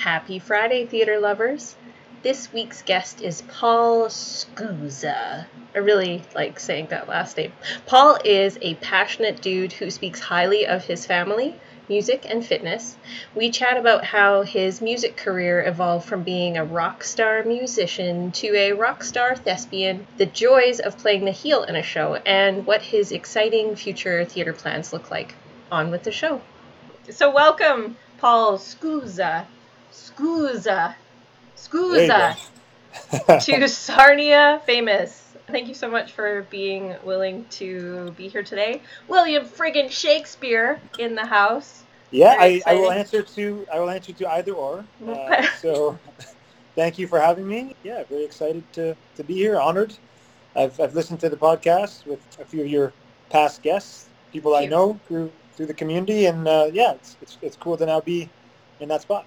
Happy Friday, theater lovers. This week's guest is Paul Scusa. I really like saying that last name. Paul is a passionate dude who speaks highly of his family, music, and fitness. We chat about how his music career evolved from being a rock star musician to a rock star thespian, the joys of playing the heel in a show, and what his exciting future theater plans look like. On with the show. So, welcome, Paul Scusa. Scusa. Scusa to Sarnia Famous. Thank you so much for being willing to be here today. William friggin' Shakespeare in the house. Yeah, I, I, will answer to I will answer to either or. Uh, so, thank you for having me. Yeah, very excited to, to be here. Honored. I've, I've listened to the podcast with a few of your past guests, people I know through through the community, and uh, yeah, it's, it's it's cool to now be in that spot.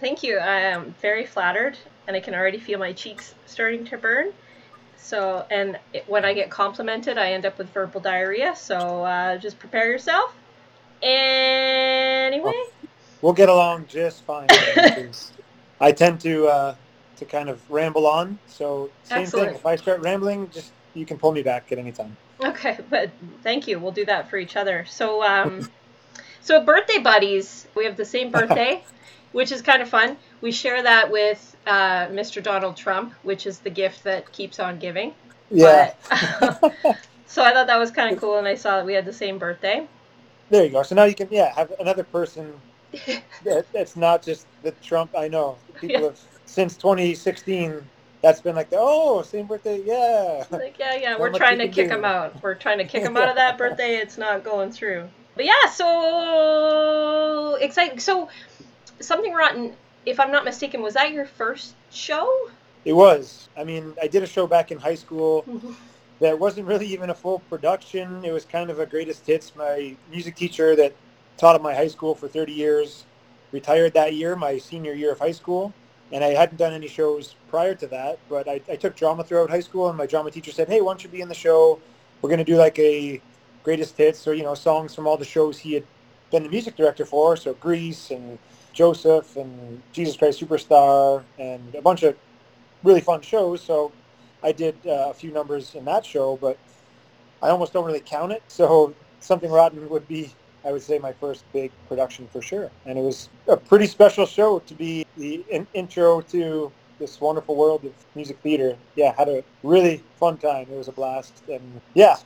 Thank you. I am very flattered, and I can already feel my cheeks starting to burn. So, and it, when I get complimented, I end up with verbal diarrhea. So, uh, just prepare yourself. Anyway, we'll get along just fine. I tend to uh, to kind of ramble on. So, same Excellent. thing. If I start rambling, just you can pull me back at any time. Okay, but thank you. We'll do that for each other. So, um, so birthday buddies, we have the same birthday which is kind of fun. We share that with uh, Mr. Donald Trump, which is the gift that keeps on giving. Yeah. But, so I thought that was kind of cool, and I saw that we had the same birthday. There you go. So now you can, yeah, have another person. that, that's not just the Trump. I know people yeah. have since 2016. That's been like the oh same birthday, yeah. Like yeah, yeah. We're trying to kick do. him out. We're trying to kick him out of that birthday. It's not going through. But yeah, so exciting. So Something Rotten, if I'm not mistaken, was that your first show? It was. I mean, I did a show back in high school mm-hmm. that wasn't really even a full production. It was kind of a greatest hits. My music teacher that taught at my high school for 30 years retired that year, my senior year of high school. And I hadn't done any shows prior to that, but I, I took drama throughout high school, and my drama teacher said, "Hey, why don't you be in the show? We're going to do like a greatest hits, or you know, songs from all the shows he had been the music director for, so Grease and Joseph and Jesus Christ Superstar and a bunch of really fun shows. So I did uh, a few numbers in that show, but I almost don't really count it. So Something Rotten would be, I would say, my first big production for sure. And it was a pretty special show to be the in- intro to this wonderful world of music theater. Yeah, had a really fun time. It was a blast. And yeah,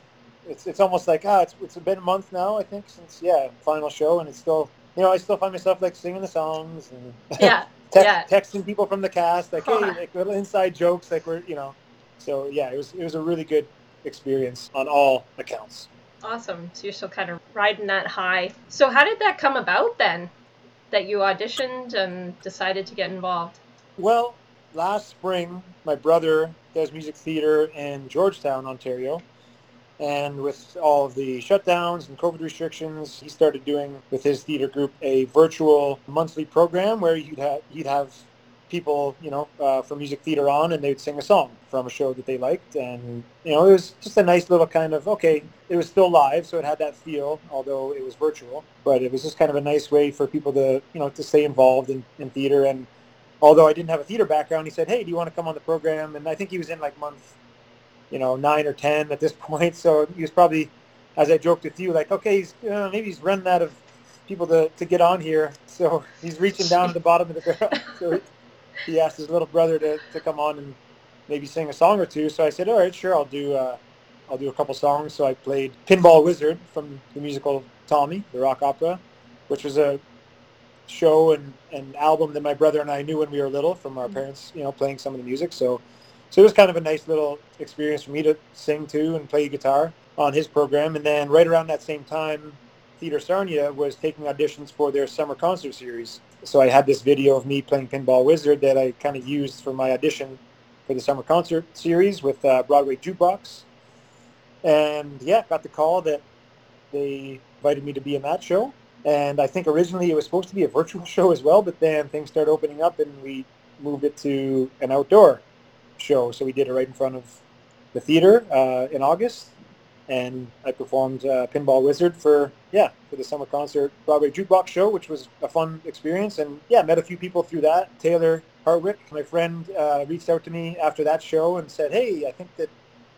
it's, it's almost like, ah, it's, it's been a month now, I think, since, yeah, final show, and it's still you know, I still find myself like singing the songs and yeah, text, yeah. texting people from the cast, like, hey, like little inside jokes, like we're, you know. So yeah, it was it was a really good experience on all accounts. Awesome. So you're still kind of riding that high. So how did that come about then? That you auditioned and decided to get involved? Well, last spring, my brother does music theater in Georgetown, Ontario. And with all of the shutdowns and COVID restrictions, he started doing with his theater group a virtual monthly program where he'd have, he'd have people, you know, uh, from music theater on and they'd sing a song from a show that they liked. And, you know, it was just a nice little kind of, okay, it was still live, so it had that feel, although it was virtual. But it was just kind of a nice way for people to, you know, to stay involved in, in theater. And although I didn't have a theater background, he said, hey, do you want to come on the program? And I think he was in like month you know, nine or ten at this point. So he was probably, as I joked with you, like, okay, he's you know, maybe he's running out of people to, to get on here. So he's reaching down to the bottom of the barrel. So he asked his little brother to, to come on and maybe sing a song or two. So I said, all right, sure, I'll do uh, I'll do a couple songs. So I played Pinball Wizard from the musical Tommy, the rock opera, which was a show and an album that my brother and I knew when we were little from our mm-hmm. parents, you know, playing some of the music. So so it was kind of a nice little experience for me to sing too and play guitar on his program. And then right around that same time, Theater Sarnia was taking auditions for their summer concert series. So I had this video of me playing Pinball Wizard that I kind of used for my audition for the summer concert series with uh, Broadway Jukebox. And yeah, got the call that they invited me to be in that show. And I think originally it was supposed to be a virtual show as well, but then things started opening up and we moved it to an outdoor show. So we did it right in front of the theater uh, in August. and I performed uh, Pinball Wizard for yeah for the summer concert Broadway jukebox show, which was a fun experience. And yeah, met a few people through that. Taylor Hartwick, my friend, uh, reached out to me after that show and said, "Hey, I think that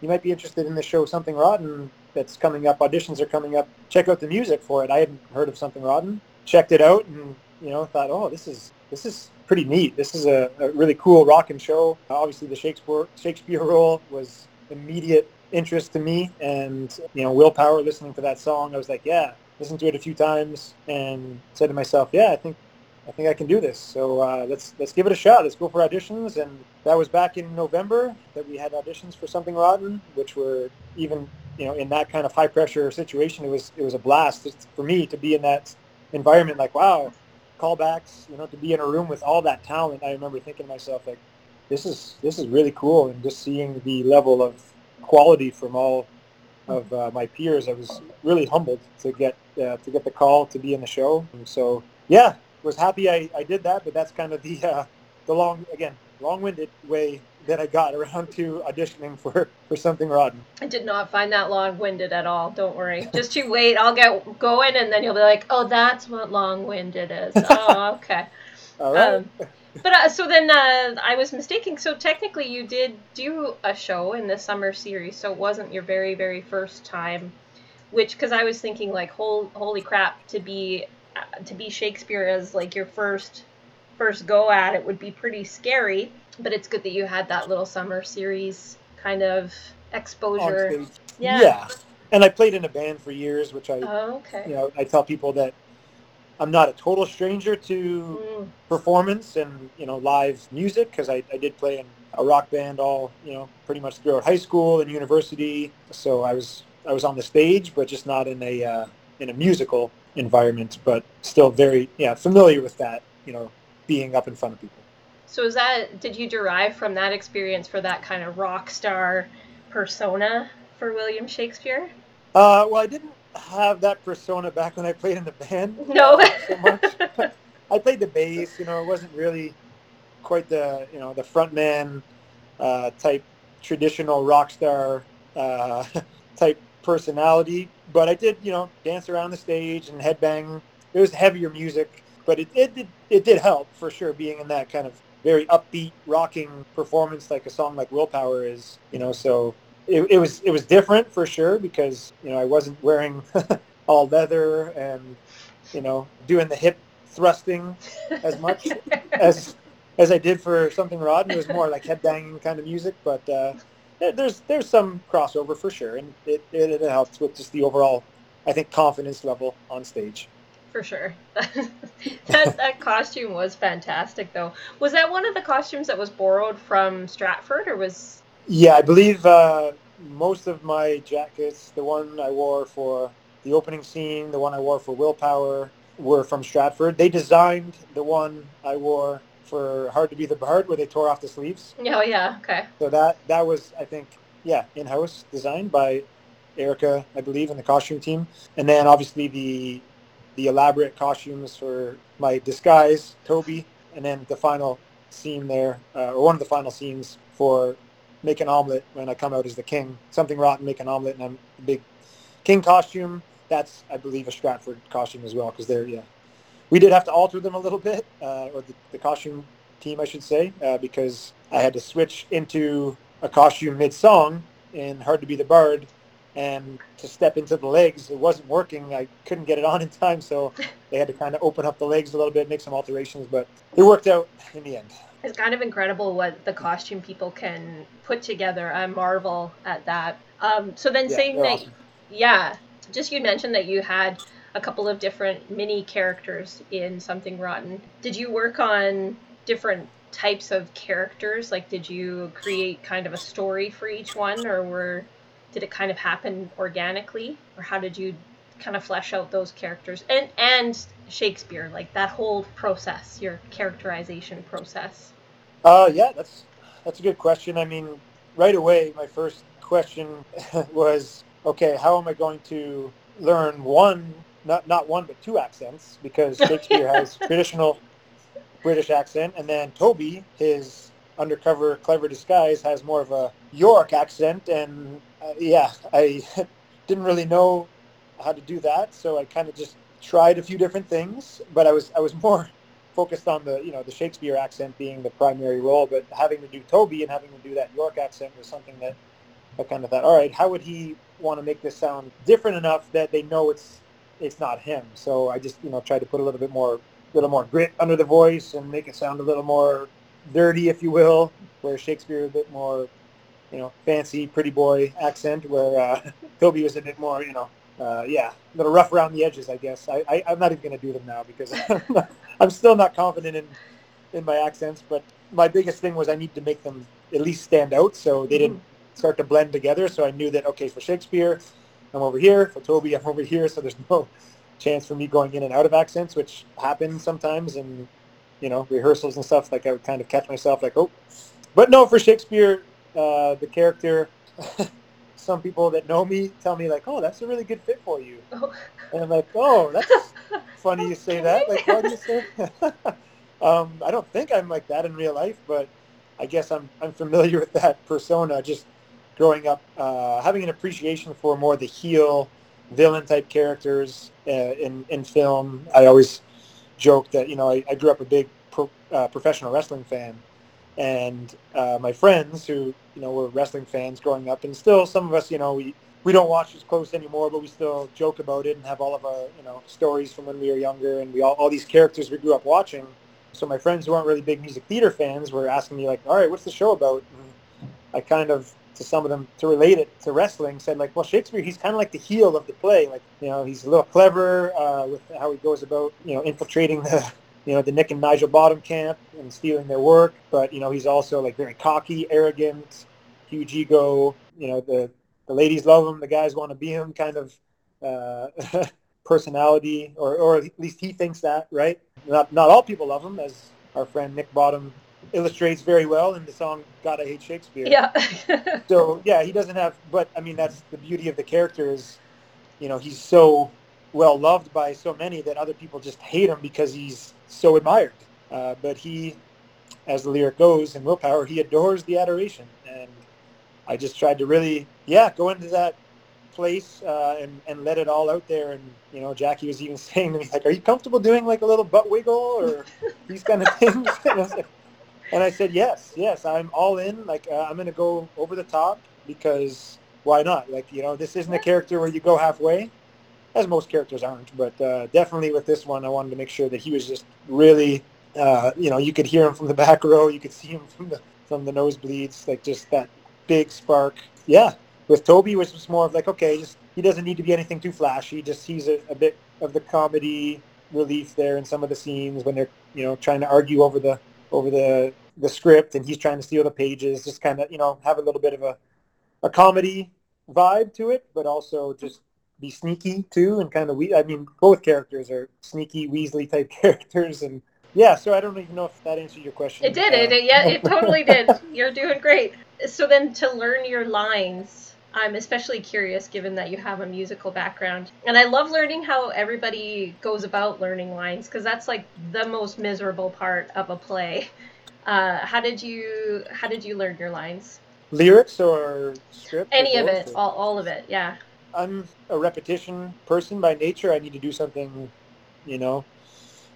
you might be interested in the show Something Rotten that's coming up. Auditions are coming up. Check out the music for it." I hadn't heard of Something Rotten. Checked it out and you know thought, "Oh, this is this is pretty neat. This is a, a really cool rock and show." Obviously, the Shakespeare Shakespeare role was immediate interest to me and you know willpower listening to that song. I was like yeah listened to it a few times and said to myself yeah i think i think i can do this. So uh, let's let's give it a shot. Let's go for auditions. And that was back in november that we had auditions for something rotten which were even you know in that kind of high pressure situation it was it was a blast. For me to be in that environment like wow callbacks you know to be in a room with all that talent i remember thinking to myself like this is this is really cool and just seeing the level of quality from all of uh, my peers i was really humbled to get uh, to get the call to be in the show. And so yeah was happy I, I did that but that's kind of the uh, the long again long-winded way that I got around to auditioning for for something rotten. I did not find that long-winded at all. Don't worry. Just you wait. I'll get going, and then you'll be like, "Oh, that's what long-winded is." Oh, okay. all right. Um, but uh, so then uh, I was mistaken. So technically, you did do a show in the summer series, so it wasn't your very very first time. Which, because I was thinking like, holy, holy crap, to be uh, to be Shakespeare as like your first first go at it would be pretty scary. But it's good that you had that little summer series kind of exposure. Yeah. Yeah. And I played in a band for years, which I, oh, okay. you know, I tell people that I'm not a total stranger to mm. performance and you know live music because I, I did play in a rock band all you know pretty much throughout high school and university. So I was I was on the stage, but just not in a uh, in a musical environment, but still very yeah familiar with that. You know, being up in front of people. So is that did you derive from that experience for that kind of rock star persona for William Shakespeare? Uh, well, I didn't have that persona back when I played in the band. No. so much. I played the bass. You know, it wasn't really quite the you know the frontman uh, type traditional rock star uh, type personality. But I did you know dance around the stage and headbang. It was heavier music, but it it did it did help for sure being in that kind of very upbeat rocking performance like a song like Willpower is. You know, so it, it was it was different for sure because you know I wasn't wearing all leather and you know doing the hip thrusting as much as as I did for something rotten. It was more like head banging kind of music, but uh, there's there's some crossover for sure, and it, it, it helps with just the overall I think confidence level on stage. For sure. that that costume was fantastic though. Was that one of the costumes that was borrowed from Stratford or was yeah, I believe uh, most of my jackets, the one I wore for the opening scene, the one I wore for Willpower, were from Stratford. They designed the one I wore for Hard to Be the Bard, where they tore off the sleeves. Oh yeah, okay. So that that was, I think, yeah, in-house designed by Erica, I believe, and the costume team. And then obviously the the elaborate costumes for my disguise, Toby, and then the final scene there, uh, or one of the final scenes for make an omelet when I come out as the king. Something rotten, make an omelet, and I'm a big king costume. That's, I believe, a Stratford costume as well, because they're, yeah. We did have to alter them a little bit, uh, or the, the, costume team, I should say, uh, because I had to switch into a costume mid-song in Hard to Be the Bard, and to step into the legs, it wasn't working. I couldn't get it on in time, so they had to kind of open up the legs a little bit, make some alterations, but it worked out in the end it's kind of incredible what the costume people can put together. I marvel at that. Um, so then yeah, saying that, awesome. yeah, just you mentioned that you had a couple of different mini characters in Something Rotten. Did you work on different types of characters? Like, did you create kind of a story for each one, or were did it kind of happen organically, or how did you kind of flesh out those characters and and Shakespeare, like that whole process, your characterization process? Uh, yeah, that's that's a good question. I mean, right away, my first question was, okay, how am I going to learn one, not not one, but two accents? Because Shakespeare has traditional British accent, and then Toby, his undercover clever disguise, has more of a York accent, and uh, yeah, I didn't really know how to do that, so I kind of just tried a few different things. But I was I was more focused on the you know the Shakespeare accent being the primary role, but having to do Toby and having to do that York accent was something that I kind of thought, all right, how would he want to make this sound different enough that they know it's it's not him? So I just you know tried to put a little bit more little more grit under the voice and make it sound a little more dirty, if you will, where Shakespeare a bit more you know fancy pretty boy accent, where uh, Toby was a bit more you know uh, yeah, a little rough around the edges, I guess. I, I, am not even going to do them now because I'm still not confident in, in my accents. But my biggest thing was I need to make them at least stand out so they didn't mm-hmm. start to blend together. So I knew that, okay, for Shakespeare, I'm over here. For Toby, I'm over here. So there's no chance for me going in and out of accents, which happens sometimes in, you know, rehearsals and stuff. Like I would kind of catch myself like, oh. But no, for Shakespeare, uh, the character... some people that know me tell me like, "Oh, that's a really good fit for you," oh. and I'm like, "Oh, that's funny you say that. Like, why do you say?" um, I don't think I'm like that in real life, but I guess I'm I'm familiar with that persona. Just growing up, uh, having an appreciation for more the heel villain type characters uh, in in film. I always joke that you know I, I grew up a big pro, uh, professional wrestling fan, and uh, my friends who you know were wrestling fans growing up, and still some of us, you know, we we don't watch as close anymore, but we still joke about it and have all of our you know stories from when we were younger, and we all all these characters we grew up watching. So my friends who aren't really big music theater fans were asking me like, "All right, what's the show about?" And I kind of to some of them to relate it to wrestling said like, "Well, Shakespeare, he's kind of like the heel of the play. Like, you know, he's a little clever uh, with how he goes about you know infiltrating the you know, the Nick and Nigel Bottom camp and stealing their work. But, you know, he's also like very cocky, arrogant, huge ego. You know, the, the ladies love him. The guys want to be him kind of uh, personality, or, or at least he thinks that, right? Not, not all people love him, as our friend Nick Bottom illustrates very well in the song God I Hate Shakespeare. Yeah. so, yeah, he doesn't have, but I mean, that's the beauty of the character is, you know, he's so well loved by so many that other people just hate him because he's so admired. Uh, but he, as the lyric goes in Willpower, he adores the adoration. And I just tried to really, yeah, go into that place uh, and, and let it all out there. And, you know, Jackie was even saying to me, like, are you comfortable doing like a little butt wiggle or these kind of things? and, I like, and I said, yes, yes, I'm all in. Like, uh, I'm going to go over the top because why not? Like, you know, this isn't a character where you go halfway as most characters aren't. But uh, definitely with this one, I wanted to make sure that he was just really, uh, you know, you could hear him from the back row, you could see him from the from the nosebleeds, like just that big spark. Yeah, with Toby, which was more of like, okay, just he doesn't need to be anything too flashy. Just he's a, a bit of the comedy relief there in some of the scenes when they're you know trying to argue over the over the the script and he's trying to steal the pages. Just kind of you know have a little bit of a a comedy vibe to it, but also just be sneaky too, and kind of we. I mean, both characters are sneaky Weasley type characters, and yeah. So I don't even know if that answered your question. It did. Uh, it, yeah, it totally did. You're doing great. So then, to learn your lines, I'm especially curious, given that you have a musical background, and I love learning how everybody goes about learning lines because that's like the most miserable part of a play. Uh, how did you How did you learn your lines? Lyrics or script? Any or of it, all, all of it, yeah. I'm a repetition person by nature. I need to do something, you know,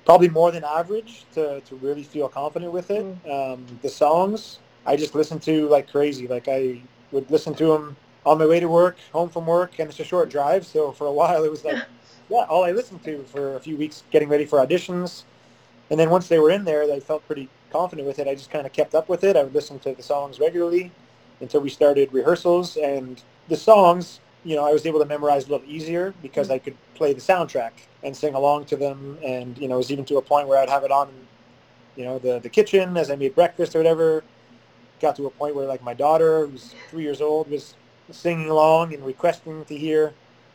probably more than average to, to really feel confident with it. Mm. Um, the songs I just listen to like crazy. Like I would listen to them on my way to work, home from work, and it's a short drive. So for a while it was like, yeah, all I listened to for a few weeks getting ready for auditions. And then once they were in there, I felt pretty confident with it. I just kind of kept up with it. I would listen to the songs regularly until we started rehearsals. And the songs, you know, I was able to memorize a little easier because I could play the soundtrack and sing along to them. And, you know, it was even to a point where I'd have it on, you know, the, the kitchen as I made breakfast or whatever. Got to a point where, like, my daughter, who's three years old, was singing along and requesting to hear,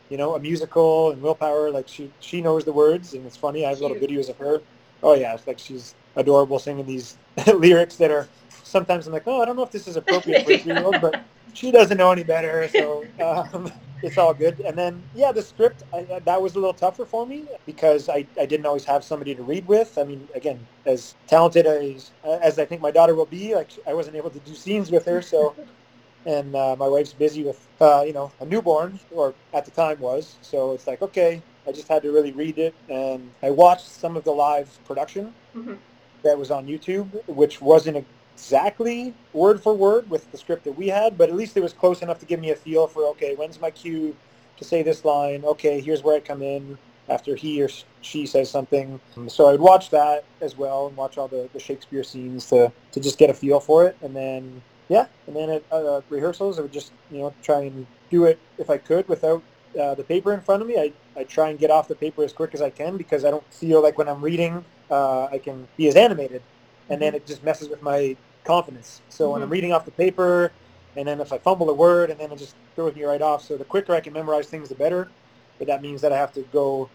you know, a musical and Willpower. Like, she, she knows the words. And it's funny. I have little videos of her. Oh, yeah. It's like she's adorable singing these lyrics that are sometimes I'm like, oh, I don't know if this is appropriate for a three-year-old, but she doesn't know any better, so um, it's all good. And then, yeah, the script I, that was a little tougher for me because I, I didn't always have somebody to read with. I mean, again, as talented as as I think my daughter will be, like I wasn't able to do scenes with her, so and uh, my wife's busy with uh, you know a newborn, or at the time was. So it's like okay, I just had to really read it, and I watched some of the live production Mhm. that was on YouTube, which wasn't exactly word for word with the script that we had, but at least it was close enough to give me a feel for okay, when's my cue to say this line? Okay, here's where I come in after he or she says something. So I'd watch that as well and watch all the, the Shakespeare scenes to, to just get a feel for it. And then, yeah, and then at uh, rehearsals, I would just, you know, try and do it if I could without uh, the paper in front of me. I, I try and get off the paper as quick as I can because I don't feel like when I'm reading, uh, I can be as animated. And then it just messes with my confidence. So when I'm Mhm. reading off the paper, and then if I fumble a word, and then it just throws me right off. So the quicker I can memorize things, the better. But that means that I have to go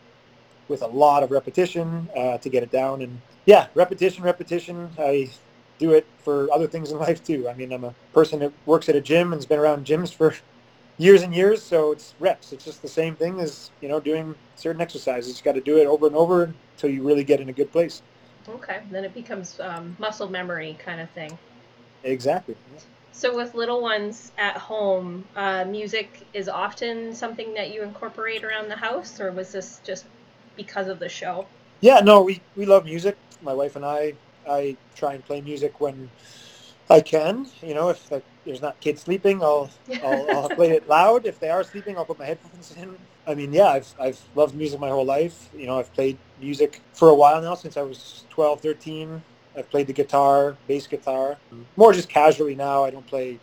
with a lot of repetition uh, to get it down. And yeah, repetition, repetition. I do it for other things in life too. I mean, I'm a person that works at a gym and's been around gyms for years and years. So it's reps. It's just the same thing as, you know, doing certain exercises. You got to do it over and over until you really get in a good place. Okay, then it becomes um, muscle memory kind of thing. Exactly. So with little ones at home, uh, music is often something that you incorporate around the house, or was this just because of the show? Yeah, no, we, we love music. My wife and I, I try and play music when I can. You know, if like, there's not kids sleeping, I'll, I'll, I'll play it loud. If they are sleeping, I'll put my headphones in. I mean, yeah, I've, I've loved music my whole life. You know, I've played music for a while now, since I was 12, 13. I've played the guitar, bass guitar, more just casually now. I don't play,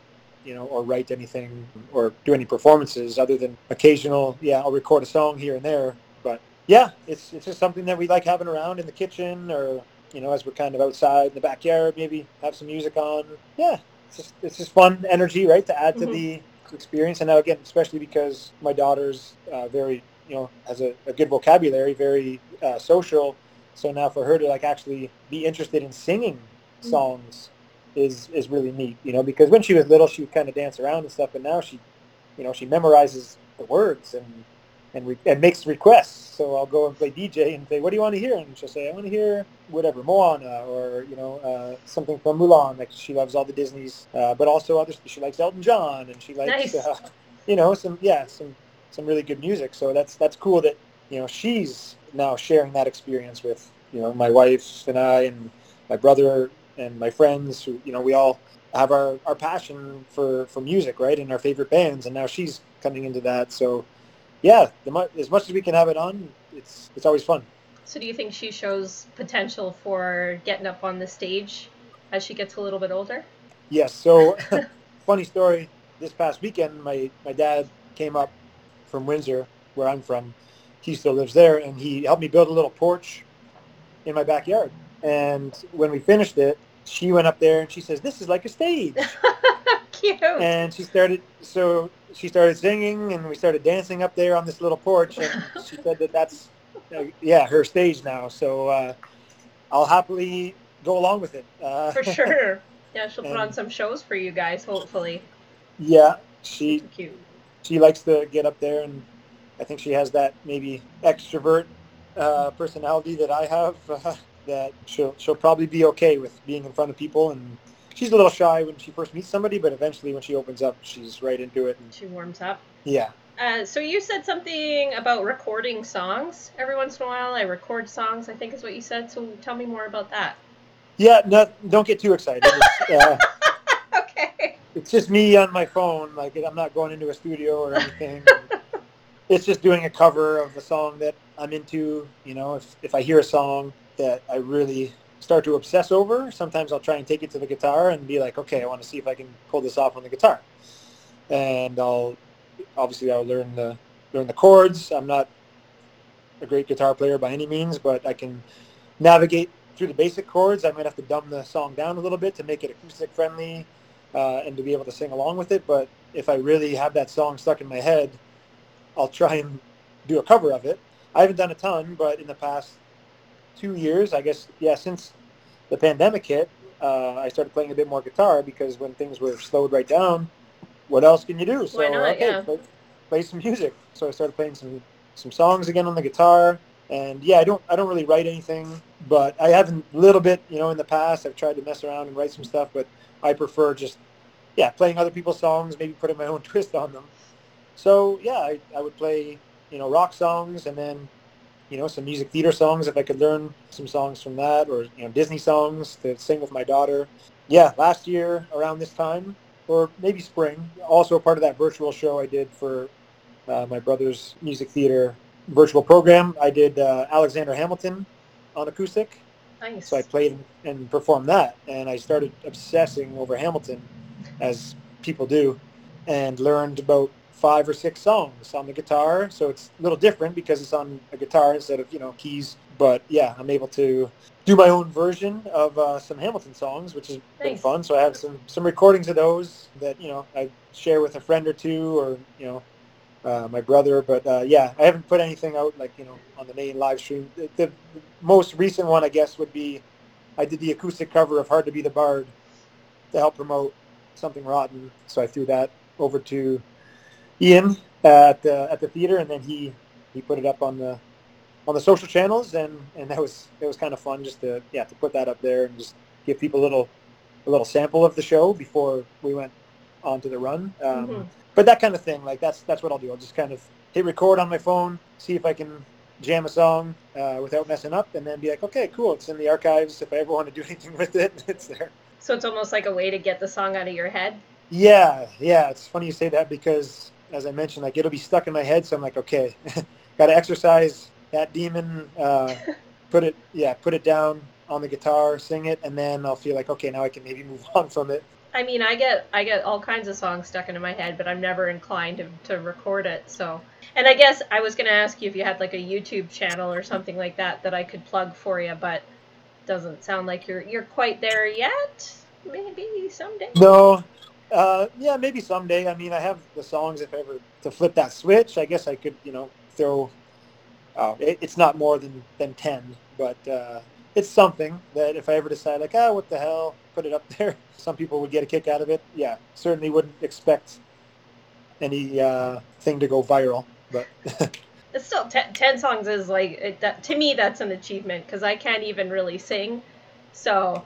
you know, or write anything or do any performances other than occasional, yeah, I'll record a song here and there. But yeah, it's, it's just something that we like having around in the kitchen or, you know, as we're kind of outside in the backyard, maybe have some music on. Yeah, it's just, it's just fun energy, right, to add to Mhm. the experience. And now again, especially because my daughter's uh, very, you know, has a, a good vocabulary, very uh, social. So now for her to like actually be interested in singing Mm. songs is is really neat, you know, because when she was little, she would kind of dance around and stuff, but now she, you know, she memorizes the words and and, re- and makes requests. So I'll go and play DJ and say, "What do you want to hear?" And she'll say, "I want to hear whatever Moana or you know uh, something from Mulan." Like she loves all the Disney's, uh, but also others. She likes Elton John and she likes, Nice. uh, you know, some yeah, some some really good music. So that's that's cool that you know she's now sharing that experience with you know my wife and I and my brother and my friends who you know we all have our, our passion for, for music right and our favorite bands and now she's coming into that so yeah the, as much as we can have it on it's it's always fun. So do you think she shows potential for getting up on the stage as she gets a little bit older? yes so funny story. This past weekend my my dad came up from windsor where i'm from. He still lives there and he helped me build a little porch in my backyard. And when we finished it she went up there and she says this is like a stage Cute. and she started so she started singing and we started dancing up there on this little porch and she said that that's uh, yeah her stage now so uh, i'll happily go along with it uh, For sure. Yeah, she'll put on some shows for you guys, hopefully. yeah she Cute. she likes to get up there and i think she has that maybe extrovert uh, personality that i have uh, that she'll she'll probably be okay with being in front of people and she's a little shy when she first meets somebody but eventually when she opens up she's right into it and She warms up. yeah Uh, so you said something about recording songs. Every once in a while, I record songs. I think is what you said. So tell me more about that. Yeah, no, don't get too excited. It's, uh, Okay. it's just me on my phone. Like I'm not going into a studio or anything. it's just doing a cover of a song that I'm into. You know, if if I hear a song that I really start to obsess over, sometimes I'll try and take it to the guitar and be like, okay, I want to see if I can pull this off on the guitar. And I'll obviously I'll learn the learn the chords. I'm not a great guitar player by any means, but I can navigate through the basic chords. I might have to dumb the song down a little bit to make it acoustic friendly uh, and to be able to sing along with it. But if I really have that song stuck in my head, I'll try and do a cover of it. I haven't done a ton, but in the past two years, I guess, yeah, since the pandemic hit, uh, I started playing a bit more guitar because when things were slowed right down, what else can you do? So not? okay, Yeah. play, play some music. So I started playing some some songs again on the guitar. And yeah, I don't I don't really write anything, but I have a little bit, you know, in the past. I've tried to mess around and write some stuff, but I prefer just yeah, playing other people's songs, maybe putting my own twist on them. So yeah, I, I would play you know rock songs and then you know some music theater songs if I could learn some songs from that, or you know Disney songs to sing with my daughter. Yeah, last year around this time, or maybe spring, also a part of that virtual show I did for uh, my brother's music theater virtual program. I did uh, Alexander Hamilton on acoustic. Nice. So I played and performed that, and I started obsessing over Hamilton, as people do, and learned about five or six songs on the guitar. So it's a little different because it's on a guitar instead of you know keys. But yeah, I'm able to do my own version of uh, some Hamilton songs, which has nice. been fun. So I have some some recordings of those that you know I share with a friend or two, or you know uh, my brother. But uh, yeah, I haven't put anything out like you know on the main live stream. The, the, most recent one, I guess, would be I did the acoustic cover of "Hard to Be the Bard" to help promote something rotten. So I threw that over to Ian at the at the theater, and then he he put it up on the on the social channels, and and that was it was kind of fun just to yeah to put that up there and just give people a little a little sample of the show before we went on to the run. Um, mm-hmm but that kind of thing, like that's that's what I'll do. I'll just kind of hit record on my phone, see if I can jam a song uh, without messing up, and then be like, okay, cool, it's in the archives. If I ever want to do anything with it, it's there. So it's almost like a way to get the song out of your head. Yeah, yeah. It's funny you say that because, as I mentioned, like it'll be stuck in my head. So I'm like, okay, got to exercise that demon. Uh, put it, yeah, put it down on the guitar, sing it, and then I'll feel like, okay, now I can maybe move on from it. I mean, I get I get all kinds of songs stuck into my head, but I'm never inclined to, to record it. So, and I guess I was gonna ask you if you had like a YouTube channel or something like that that I could plug for you, but doesn't sound like you're you're quite there yet. Maybe someday. No, uh, yeah, maybe someday. I mean, I have the songs. If ever to flip that switch, I guess I could, you know, throw. Uh, it, it's not more than than ten, but uh, it's something that if I ever decide like, ah, what the hell, put it up there. Some people would get a kick out of it. Yeah, certainly wouldn't expect any uh, thing to go viral, but. it's still ten, 10 songs is like it, that, to me that's an achievement because I can't even really sing, so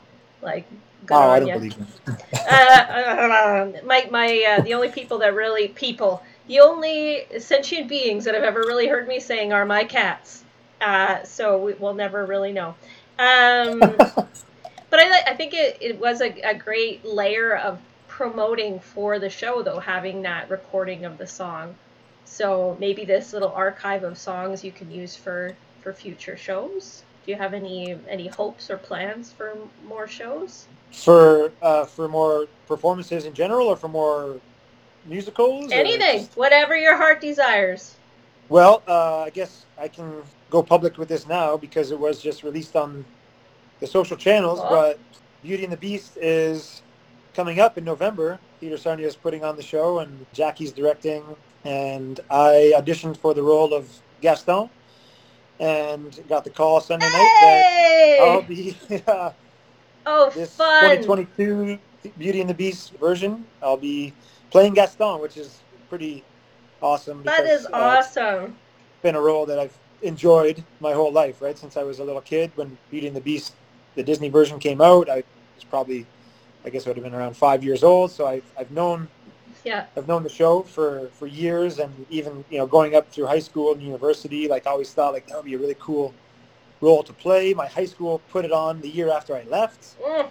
like. Oh, I don't believe uh, uh, my my uh, the only people that really people the only sentient beings that have ever really heard me sing are my cats. Uh, so we, will never really know. Um, but I, I think it, it was a, a great layer of promoting for the show, though, having that recording of the song. So maybe this little archive of songs you can use for, for future shows. Do you have any any hopes or plans for more shows? For uh, for more performances in general, or for more musicals? Anything, just... whatever your heart desires. Well, uh, I guess I can go public with this now because it was just released on the social channels. Oh. But Beauty and the Beast is coming up in November. Theater Sarnia is putting on the show, and Jackie's directing. And I auditioned for the role of Gaston, and got the call Sunday hey! night that I'll be uh, oh this fun 2022 Beauty and the Beast version. I'll be playing Gaston, which is pretty awesome. Because, that is uh, awesome. It's been a role that I've enjoyed my whole life, right? Since I was a little kid when Beauty and the Beast, the Disney version came out, I was probably, I guess I would have been around five years old. So I've, I've known, yeah, I've known the show for, for years and even, you know, going up through high school and university, like I always thought like that would be a really cool role to play. My high school put it on the year after I left. Mm.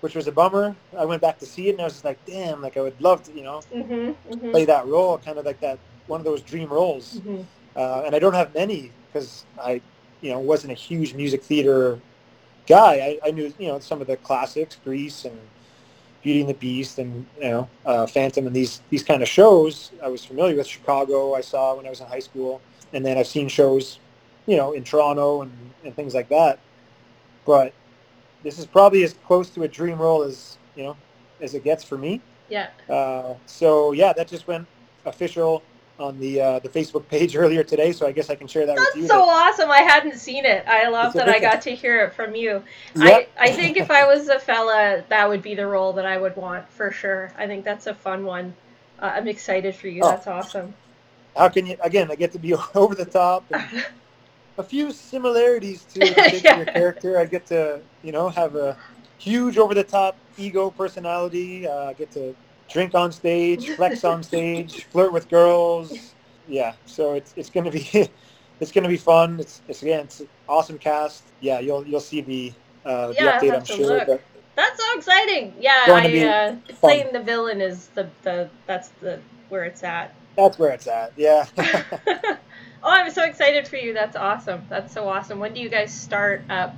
Which was a bummer. I went back to see it and I was just like, damn, like I would love to, you know, mm-hmm, mm-hmm. play that role, kind of like that one of those dream roles. Mm-hmm uh, and I don't have many because I, you know, wasn't a huge music theater guy. I, I, knew, you know, some of the classics, Grease and Beauty and the Beast, and you know, uh, Phantom, and these these kind of shows. I was familiar with Chicago. I saw when I was in high school, and then I've seen shows, you know, in Toronto and, and things like that. But this is probably as close to a dream role as you know as it gets for me. Yeah. Uh, so yeah, that just went official on the uh, the Facebook page earlier today, so I guess I can share that That's with you. so that, awesome! I hadn't seen it. I love that I got to hear it from you. Yep. I I think if I was a fella, that would be the role that I would want for sure. I think that's a fun one. Uh, I'm excited for you. Oh. That's awesome. How can you? Again, I get to be over the top. a few similarities to yeah. character. I get to you know have a huge over the top ego personality. Uh, I get to drink on stage, flex on stage, flirt with girls. Yeah, so it's it's gonna be it's gonna be fun. It's, it's again it's an awesome cast. Yeah, you'll you'll see the uh, Yeah, the update. I'm sure. But That's so exciting. Yeah, Going to be I, uh, playing the villain is the, the that's the where it's at. that's where it's at. Yeah. oh, I'm so excited for you. That's awesome. That's so awesome. When do you guys start up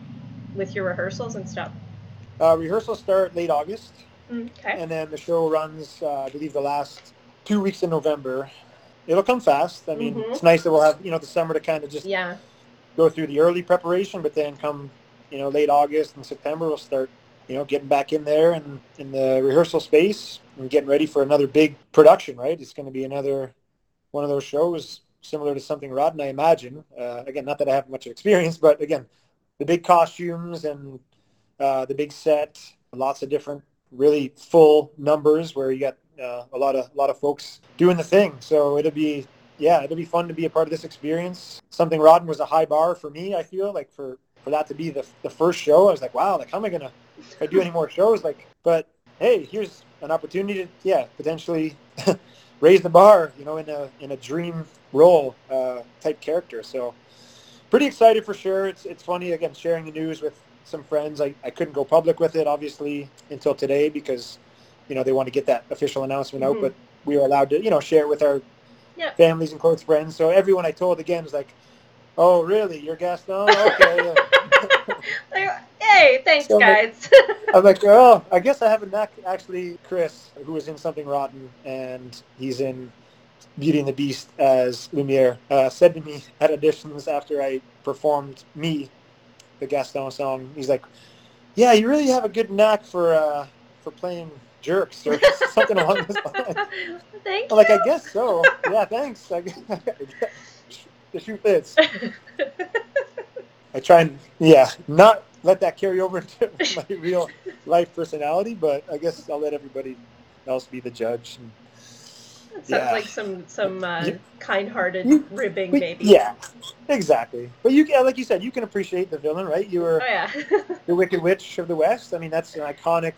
with your rehearsals and stuff? uh, rehearsals start late August, Okay. and then the show runs, uh, I believe, the last two weeks in November. It'll come fast. I mean, Mhm. it's nice that we'll have you know the summer to kind of just Yeah. go through the early preparation, but then come, you know, late August and September, we'll start, you know, getting back in there and in the rehearsal space and getting ready for another big production, right? It's going to be another one of those shows similar to something Rotten I imagine. Uh, again, not that I have much experience, but again, the big costumes and uh, the big set, lots of different really full numbers where you got uh, a lot of a lot of folks doing the thing. So it'll be yeah, it'll be fun to be a part of this experience. Something Rotten was a high bar for me. I feel like for for that to be the the first show, I was like, wow, like how am I gonna I do any more shows? Like, but hey, here's an opportunity to yeah potentially raise the bar, you know, in a in a dream role uh, type character. So pretty excited for sure. It's it's funny again sharing the news with some friends. I, I couldn't go public with it obviously until today because you know they want to get that official announcement out, Mhm. but we were allowed to you know share it with our Yeah. families and close friends. So everyone I told again was like, "Oh, really? You're Gaston? Okay." Like, hey, thanks, So, guys. I'm like, "Oh, I guess I haven't ac- actually." Chris, who was in Something Rotten, and he's in Beauty and the Beast as Lumiere, uh, said to me at auditions after I performed "Me," the Gaston song. He's like, "Yeah, you really have a good knack for uh, for playing jerks or something along those lines." Thank I'm like, I guess so. Yeah, thanks. I guess, the shoe fits. I try and yeah, not let that carry over into my real life personality, but I guess I'll let everybody else be the judge. And, Sounds Yeah. like some some uh, You- kind-hearted you- ribbing, but maybe. yeah, exactly. But you, like you said, you can appreciate the villain, right? You were Oh yeah. the Wicked Witch of the West. I mean, that's an iconic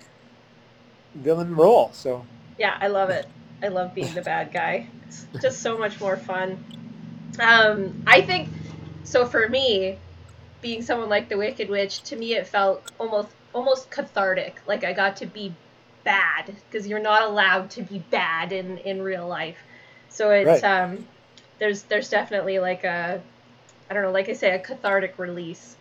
villain role. So yeah, I love it. I love being the bad guy. It's just so much more fun. Um, I think so. For me, being someone like the Wicked Witch, to me it felt almost almost cathartic. Like I got to be bad because you're not allowed to be bad in in real life. So it's Right. um, there's there's definitely like a I don't know, like I say, a cathartic release.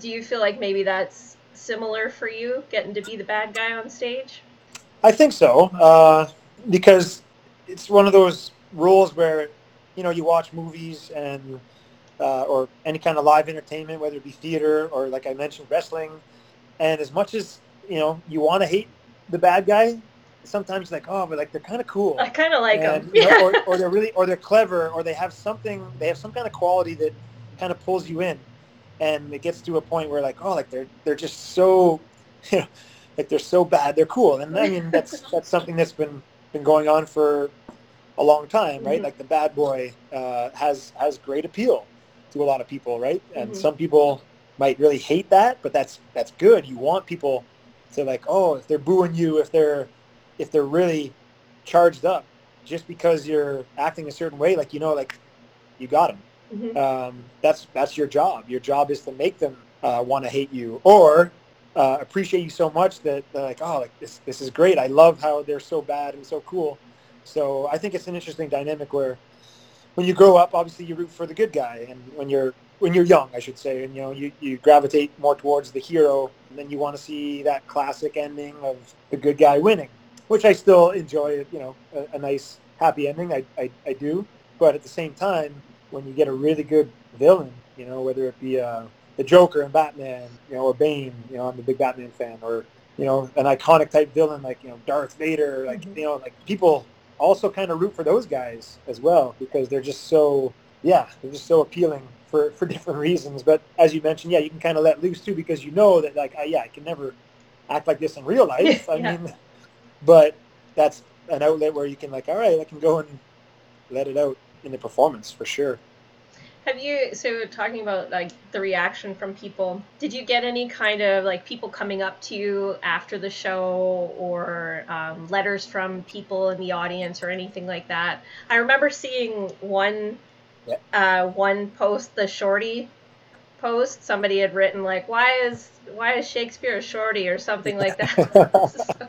Do you feel like maybe that's similar for you, getting to be the bad guy on stage? I think so, uh, because it's one of those roles where, you know, you watch movies and uh, or any kind of live entertainment, whether it be theater or, like I mentioned, wrestling. And as much as you know, you want to hate the bad guy, sometimes like, oh, but like they're kind of cool. I kind of like and, him. you know, or, or they're really, or they're clever, or they have something, they have some kind of quality that kind of pulls you in, and it gets to a point where like, oh, like they're they're just so, you know, like they're so bad, they're cool, and I mean that's that's something that's been been going on for a long time, right? Mhm. Like the bad boy uh, has has great appeal to a lot of people, right? And Mhm. some people might really hate that, but that's that's good. You want people to like, oh, if they're booing you, if they're if they're really charged up, just because you're acting a certain way, like you know, like you got them. Mhm. Um, that's that's your job. Your job is to make them uh, want to hate you or uh, appreciate you so much that they're like, oh, like this this is great. I love how they're so bad and so cool. So I think it's an interesting dynamic where when you grow up, obviously you root for the good guy, and when you're when you're young, I should say, and you know you, you gravitate more towards the hero, and then you want to see that classic ending of the good guy winning, which I still enjoy. You know, a, a nice happy ending, I, I I do, but at the same time, when you get a really good villain, you know, whether it be uh, the Joker and Batman, you know, or Bane, you know, I'm a big Batman fan, or you know, an iconic type villain like you know Darth Vader, like Mhm. you know, like people also kind of root for those guys as well because they're just so yeah, they're just so appealing for for different reasons. But as you mentioned, yeah, you can kind of let loose too because you know that like, yeah, I can never act like this in real life. I mean, but that's an outlet where you can like, all right, I can go and let it out in the performance for sure. Have you so talking about like the reaction from people? Did you get any kind of like people coming up to you after the show, or um, letters from people in the audience, or anything like that? I remember seeing one uh, one post, the shorty post. Somebody had written like, "Why is why is Shakespeare a shorty?" or something like that.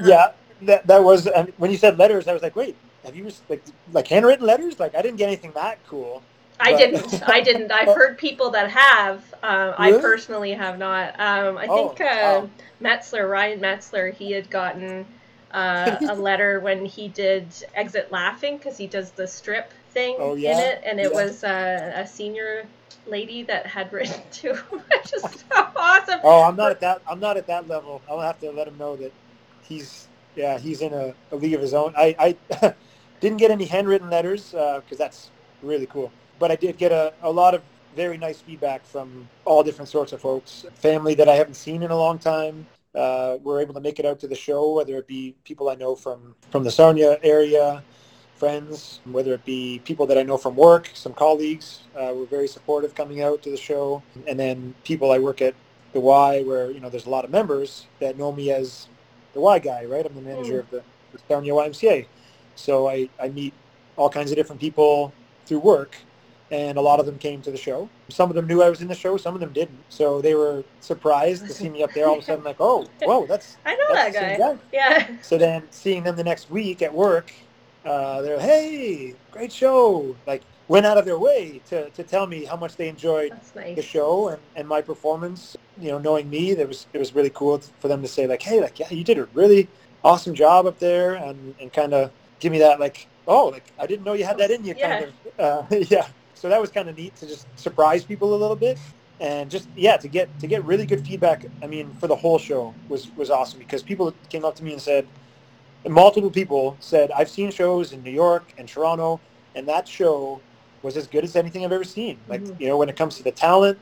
So yeah, that that was mean, when you said letters. I was like, wait, have you like like handwritten letters? Like I didn't get anything that cool. I But- didn't. I didn't. I've heard people that have. Um, I personally have not. Um, I Oh, think uh, wow. Metzler, Ryan Metzler, he had gotten uh, a letter when he did Exit Laughing because he does the strip thing Oh, in it, and it Yeah. was uh, a senior lady that had written to him, which is so awesome. Oh, I'm not at that. I'm not at that level. I'll have to let him know that he's yeah he's in a, a league of his own. I, I didn't get any handwritten letters because that's really cool. But I did get a, a lot of very nice feedback from all different sorts of folks. Family that I haven't seen in a long time uh, were able to make it out to the show, whether it be people I know from from the Sarnia area, friends, whether it be people that I know from work, some colleagues uh, were very supportive coming out to the show, and then people I work at the Y, where you know there's a lot of members that know me as the Y guy, right? I'm the manager Mm. of the, the Sarnia YMCA, so I, I meet all kinds of different people through work, and a lot of them came to the show. Some of them knew I was in the show, some of them didn't, so they were surprised to see me up there all of a sudden, like, oh, whoa, that's I know that's that guy. guy. Yeah. So then seeing them the next week at work, uh, they're hey, great show! Like went out of their way to, to tell me how much they enjoyed That's the show and, and my performance. You know, knowing me, that was it was really cool for them to say like, hey, like yeah, you did a really awesome job up there, and, and kind of give me that like, oh, like I didn't know you had that in you, kind of. Uh, yeah. So that was kind of neat to just surprise people a little bit. And just yeah, to get to get really good feedback. I mean, for the whole show was was awesome because people came up to me and said, multiple people said, I've seen shows in New York and Toronto, and that show was as good as anything I've ever seen. Like, Mhm. you know, when it comes to the talent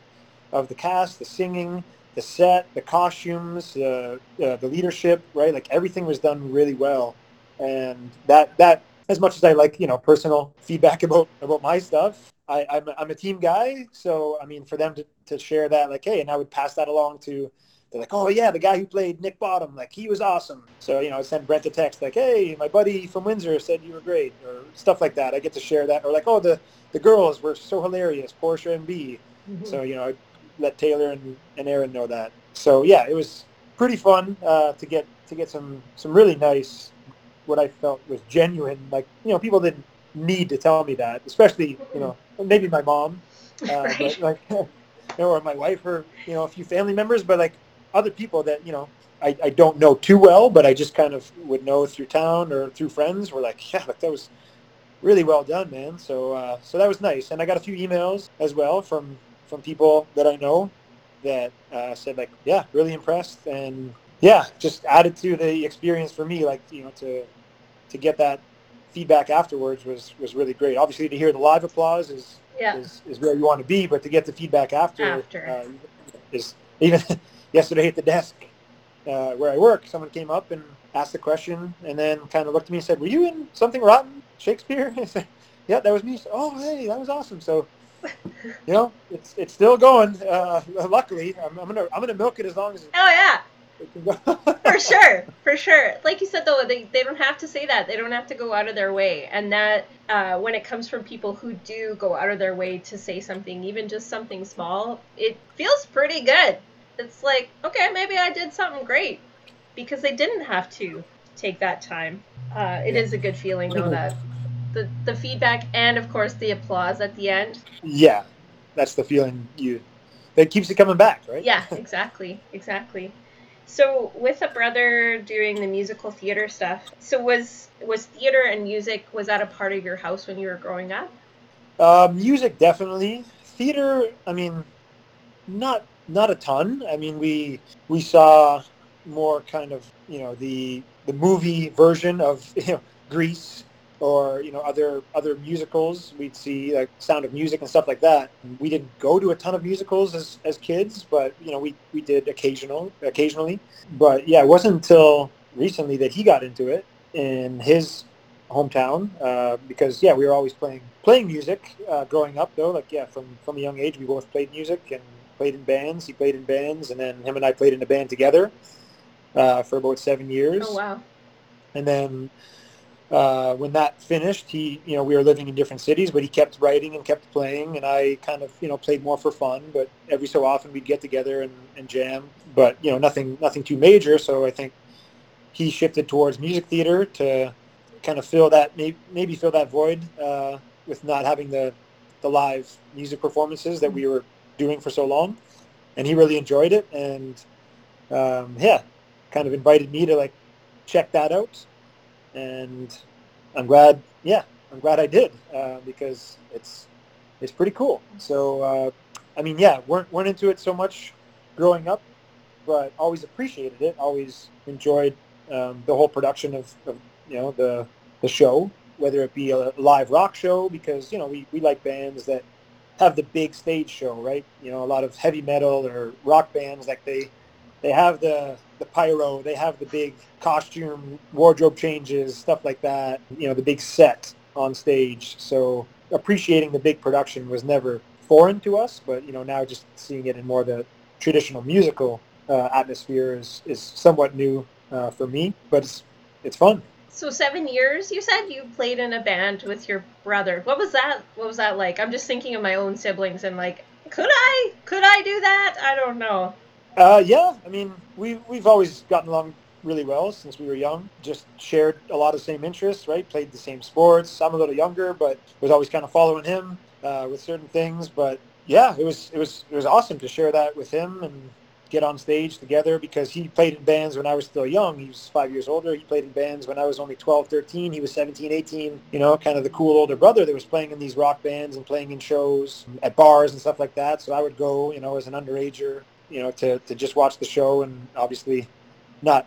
of the cast, the singing, the set, the costumes, uh, uh, the leadership, right? Like everything was done really well. And that, that, as much as I like, you know, personal feedback about, about my stuff, I, I'm, a, I'm a team guy. So, I mean, for them to, to share that, like, hey, and I would pass that along to they're like, oh yeah, the guy who played Nick Bottom, like he was awesome. So you know, I send Brent a text like, hey, my buddy from Windsor said you were great, or stuff like that. I get to share that, or like, oh, the the girls were so hilarious, Portia and Bea. Mhm. So you know, I let Taylor and, and Aaron know that. So yeah, it was pretty fun uh, to get to get some some really nice, what I felt was genuine. Like you know, people didn't need to tell me that, especially you know, maybe my mom, uh, Right. but like, you know, or my wife, or you know, a few family members, but like other people that you know I, I don't know too well, but I just kind of would know through town or through friends. Were like, yeah, like that was really well done, man. So uh, so that was nice, and I got a few emails as well from from people that I know that uh, said like, yeah, really impressed, and yeah, just added to the experience for me. Like you know to to get that feedback afterwards was was really great. Obviously, to hear the live applause is Yeah. is, is where you want to be, but to get the feedback after, After. Uh, is even yesterday at the desk uh, where I work, someone came up and asked a question, and then kind of looked at me and said, "Were you in something rotten, Shakespeare?" I said, "Yeah, that was me." So, oh, hey, that was awesome. So, you know, it's it's still going. Uh, luckily, I'm, I'm gonna I'm gonna milk it as long as it Oh yeah. For sure for sure. Like you said though they, they don't have to say that. They don't have to go out of their way. And that uh, when it comes from people who do go out of their way to say something even just something small it feels pretty good. It's like okay maybe i did something great. Because they didn't have to take that time. Uh, It Yeah. is a good feeling though that the, the feedback and of course the applause at the end. Yeah, that's the feeling you that keeps you coming back, right? yeah exactly exactly so with a brother doing the musical theater stuff so was was theater and music was that a part of your house when you were growing up Uh, music definitely. Theater, I mean, not not a ton. I mean, we we saw more kind of you know the the movie version of you know Grease or you know other other musicals. We'd see like Sound of Music and stuff like that. We didn't go to a ton of musicals as, as kids, but you know we we did occasional occasionally. But yeah, it wasn't until recently that he got into it in his hometown uh, because yeah, we were always playing playing music uh, growing up though. Like yeah, from from a young age, we both played music and played in bands. He played in bands, and then him and I played in a band together uh, for about seven years. Oh wow! And then uh, when that finished, he, you know, we were living in different cities, but he kept writing and kept playing, and I kind of, you know, played more for fun. But every so often we'd get together and, and jam, but you know, nothing, nothing too major. So I think he shifted towards music theater to kind of fill that, maybe, fill that void uh, with not having the, the live music performances that we were doing for so long. And he really enjoyed it, and um, yeah, kind of invited me to like check that out and I'm glad. Yeah, I'm glad I did uh, because it's it's pretty cool. So uh, I mean, yeah, weren't weren't into it so much growing up, but always appreciated it. Always enjoyed um, the whole production of, of you know the the show, whether it be a live rock show because you know we, we like bands that have the big stage show, right? You know, a lot of heavy metal or rock bands like they they have the the pyro, they have the big costume, wardrobe changes, stuff like that. You know, the big set on stage. So appreciating the big production was never foreign to us, but you know now just seeing it in more the traditional musical uh, atmosphere is is somewhat new uh, for me, but it's it's fun. So seven years, you said you played in a band with your brother. What was that? What was that like? I'm just thinking of my own siblings and like, could I? Could I do that? I don't know. Uh, yeah, I mean, we we've always gotten along really well since we were young. Just shared a lot of same interests, right? Played the same sports. I'm a little younger, but was always kind of following him uh, with certain things. But yeah, it was it was it was awesome to share that with him and get on stage together because he played in bands when I was still young. He was five years older. He played in bands when I was only 12, 13. He was 17, 18, you know, kind of the cool older brother that was playing in these rock bands and playing in shows at bars and stuff like that. So I would go, you know, as an underager you know, to, to just watch the show and obviously not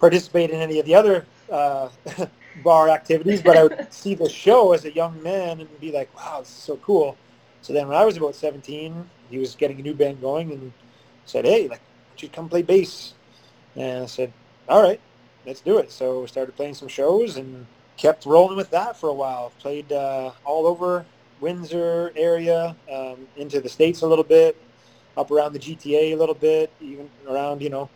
participate in any of the other uh, bar activities, but I would see the show as a young man and be like, wow, this is so cool. So then when I was about 17, he was getting a new band going and said, hey, like, why don't you come play bass? And I said, all right, let's do it. So we started playing some shows and kept rolling with that for a while. Played uh, all over Windsor area, um, into the States a little bit, up around the GTA a little bit, even around, you know,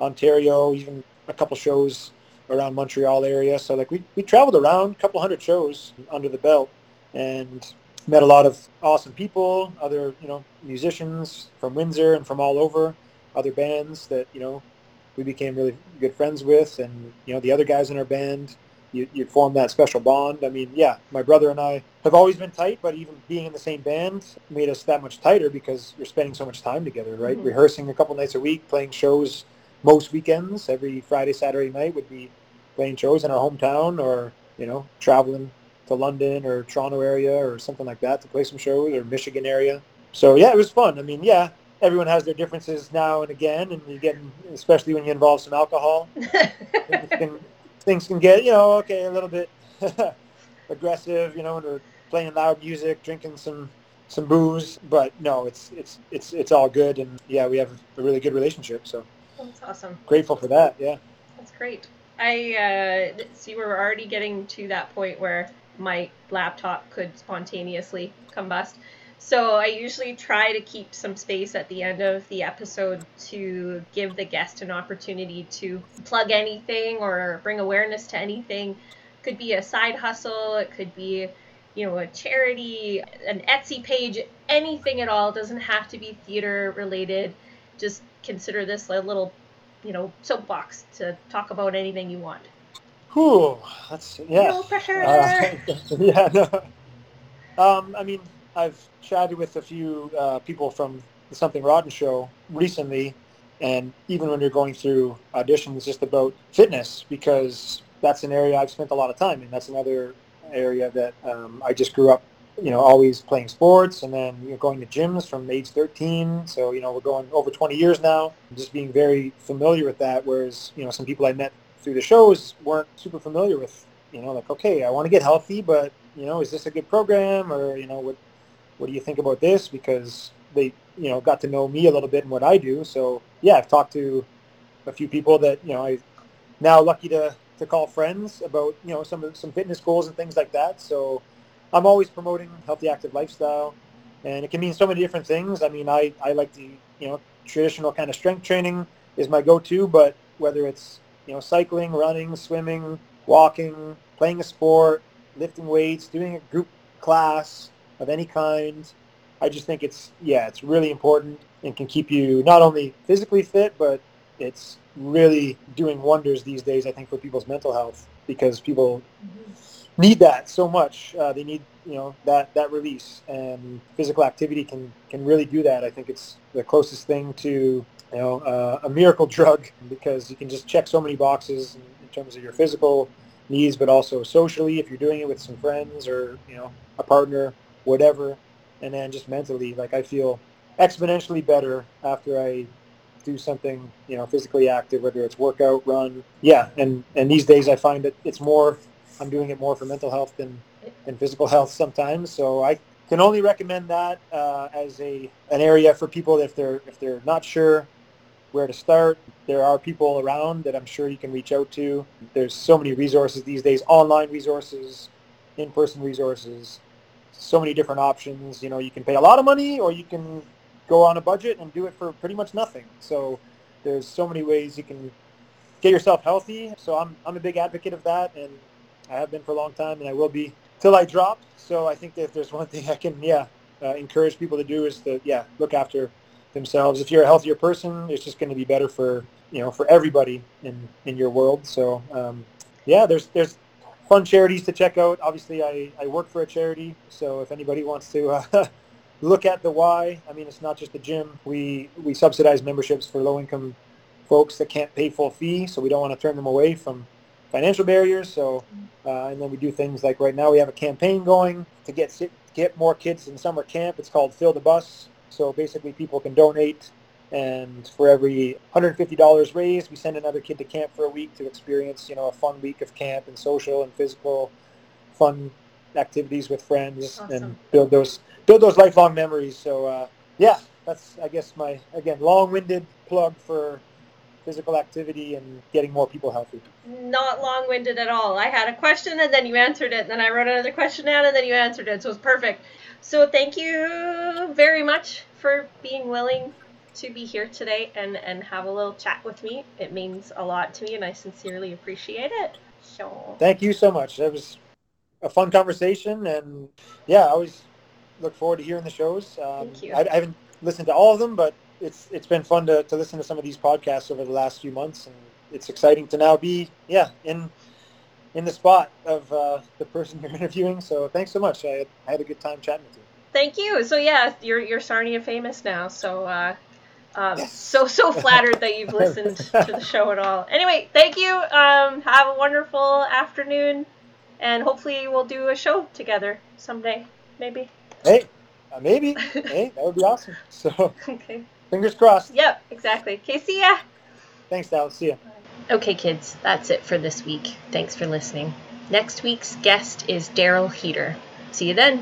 Ontario, even a couple shows around Montreal area. So like we, we traveled around a couple hundred shows under the belt and met a lot of awesome people, other, you know, musicians from Windsor and from all over, other bands that, you know, we became really good friends with and, you know, the other guys in our band you, you form that special bond. I mean, yeah, my brother and I have always been tight, but even being in the same band made us that much tighter because you're spending so much time together, right? Mm-hmm. Rehearsing a couple nights a week, playing shows most weekends. Every Friday, Saturday night would be playing shows in our hometown or, you know, traveling to London or Toronto area or something like that to play some shows or Michigan area. So yeah, it was fun. I mean, yeah, everyone has their differences now and again, and you get, especially when you involve some alcohol, things can get, you know, okay, a little bit aggressive, you know, when we're playing loud music, drinking some some booze, but no, it's it's it's it's all good, and yeah, we have a really good relationship. So that's awesome. Grateful for that. Yeah. That's great. I uh, see we're already getting to that point where my laptop could spontaneously combust. So I usually try to keep some space at the end of the episode to give the guest an opportunity to plug anything or bring awareness to anything. Could be a side hustle, it could be, you know, a charity, an Etsy page, anything at all. It doesn't have to be theater related. Just consider this a little, you know, soapbox to talk about anything you want. Cool. That's yeah. No pressure. Uh, yeah. No. Um, I mean, I've chatted with a few uh, people from the Something Rotten show recently, and even when you're going through auditions, just about fitness because that's an area I've spent a lot of time in. That's another area that um, I just grew up, you know, always playing sports and then you know, going to gyms from age 13. So, you know, we're going over 20 years now, just being very familiar with that. Whereas, you know, some people I met through the shows weren't super familiar with, you know, like, okay, I want to get healthy, but, you know, is this a good program or, you know, what, what do you think about this? Because they, you know, got to know me a little bit and what I do. So yeah, I've talked to a few people that, you know, I now lucky to, to call friends about you know some some fitness goals and things like that. So I'm always promoting healthy, active lifestyle, and it can mean so many different things. I mean, I I like the you know traditional kind of strength training is my go-to, but whether it's you know cycling, running, swimming, walking, playing a sport, lifting weights, doing a group class of any kind, I just think it's yeah, it's really important and can keep you not only physically fit, but it's really doing wonders these days. I think for people's mental health because people need that so much. Uh, they need you know that that release, and physical activity can can really do that. I think it's the closest thing to you know uh, a miracle drug because you can just check so many boxes in, in terms of your physical needs, but also socially if you're doing it with some friends or you know a partner, whatever and then just mentally, like I feel exponentially better after I do something, you know, physically active, whether it's workout, run. Yeah, and and these days I find that it's more. I'm doing it more for mental health than than physical health sometimes. So I can only recommend that uh, as a an area for people if they're if they're not sure where to start. There are people around that I'm sure you can reach out to. There's so many resources these days, online resources, in-person resources so many different options. You know, you can pay a lot of money or you can go on a budget and do it for pretty much nothing. So there's so many ways you can get yourself healthy. So I'm, I'm a big advocate of that and I have been for a long time and I will be till I drop. So I think that if there's one thing I can, yeah, uh, encourage people to do is to, yeah, look after themselves. If you're a healthier person, it's just going to be better for, you know, for everybody in, in your world. So, um, yeah, there's, there's fun charities to check out. Obviously, I, I work for a charity, so if anybody wants to uh, look at the Y, I mean, it's not just the gym. We we subsidize memberships for low-income folks that can't pay full fee, so we don't want to turn them away from financial barriers. So, uh, and then we do things like right now we have a campaign going to get get more kids in summer camp. It's called Fill the Bus. So basically, people can donate and for every $150 raised, we send another kid to camp for a week to experience, you know, a fun week of camp and social and physical fun activities with friends awesome. and build those build those lifelong memories. So uh, yeah, that's I guess my again long-winded plug for physical activity and getting more people healthy. Not long-winded at all. I had a question and then you answered it. And then I wrote another question down and then you answered it. So it's perfect. So thank you very much for being willing to be here today and, and have a little chat with me. It means a lot to me and I sincerely appreciate it. So Thank you so much. It was a fun conversation and yeah, I always look forward to hearing the shows. Um, Thank you. I, I, haven't listened to all of them, but it's it's been fun to, to listen to some of these podcasts over the last few months and it's exciting to now be yeah in in the spot of uh, the person you're interviewing. So thanks so much. I had, I had a good time chatting with you. Thank you. So yeah, you're you're Sarnia famous now. So uh, um, so so flattered that you've listened to the show at all. Anyway, thank you. Um, have a wonderful afternoon, and hopefully we'll do a show together someday, maybe. Hey, uh, maybe. hey, that would be awesome. So, okay. Fingers crossed. Yep, exactly. Okay, see ya. Thanks, Dallas. See ya. Okay, kids, that's it for this week. Thanks for listening. Next week's guest is Daryl Heater. See you then.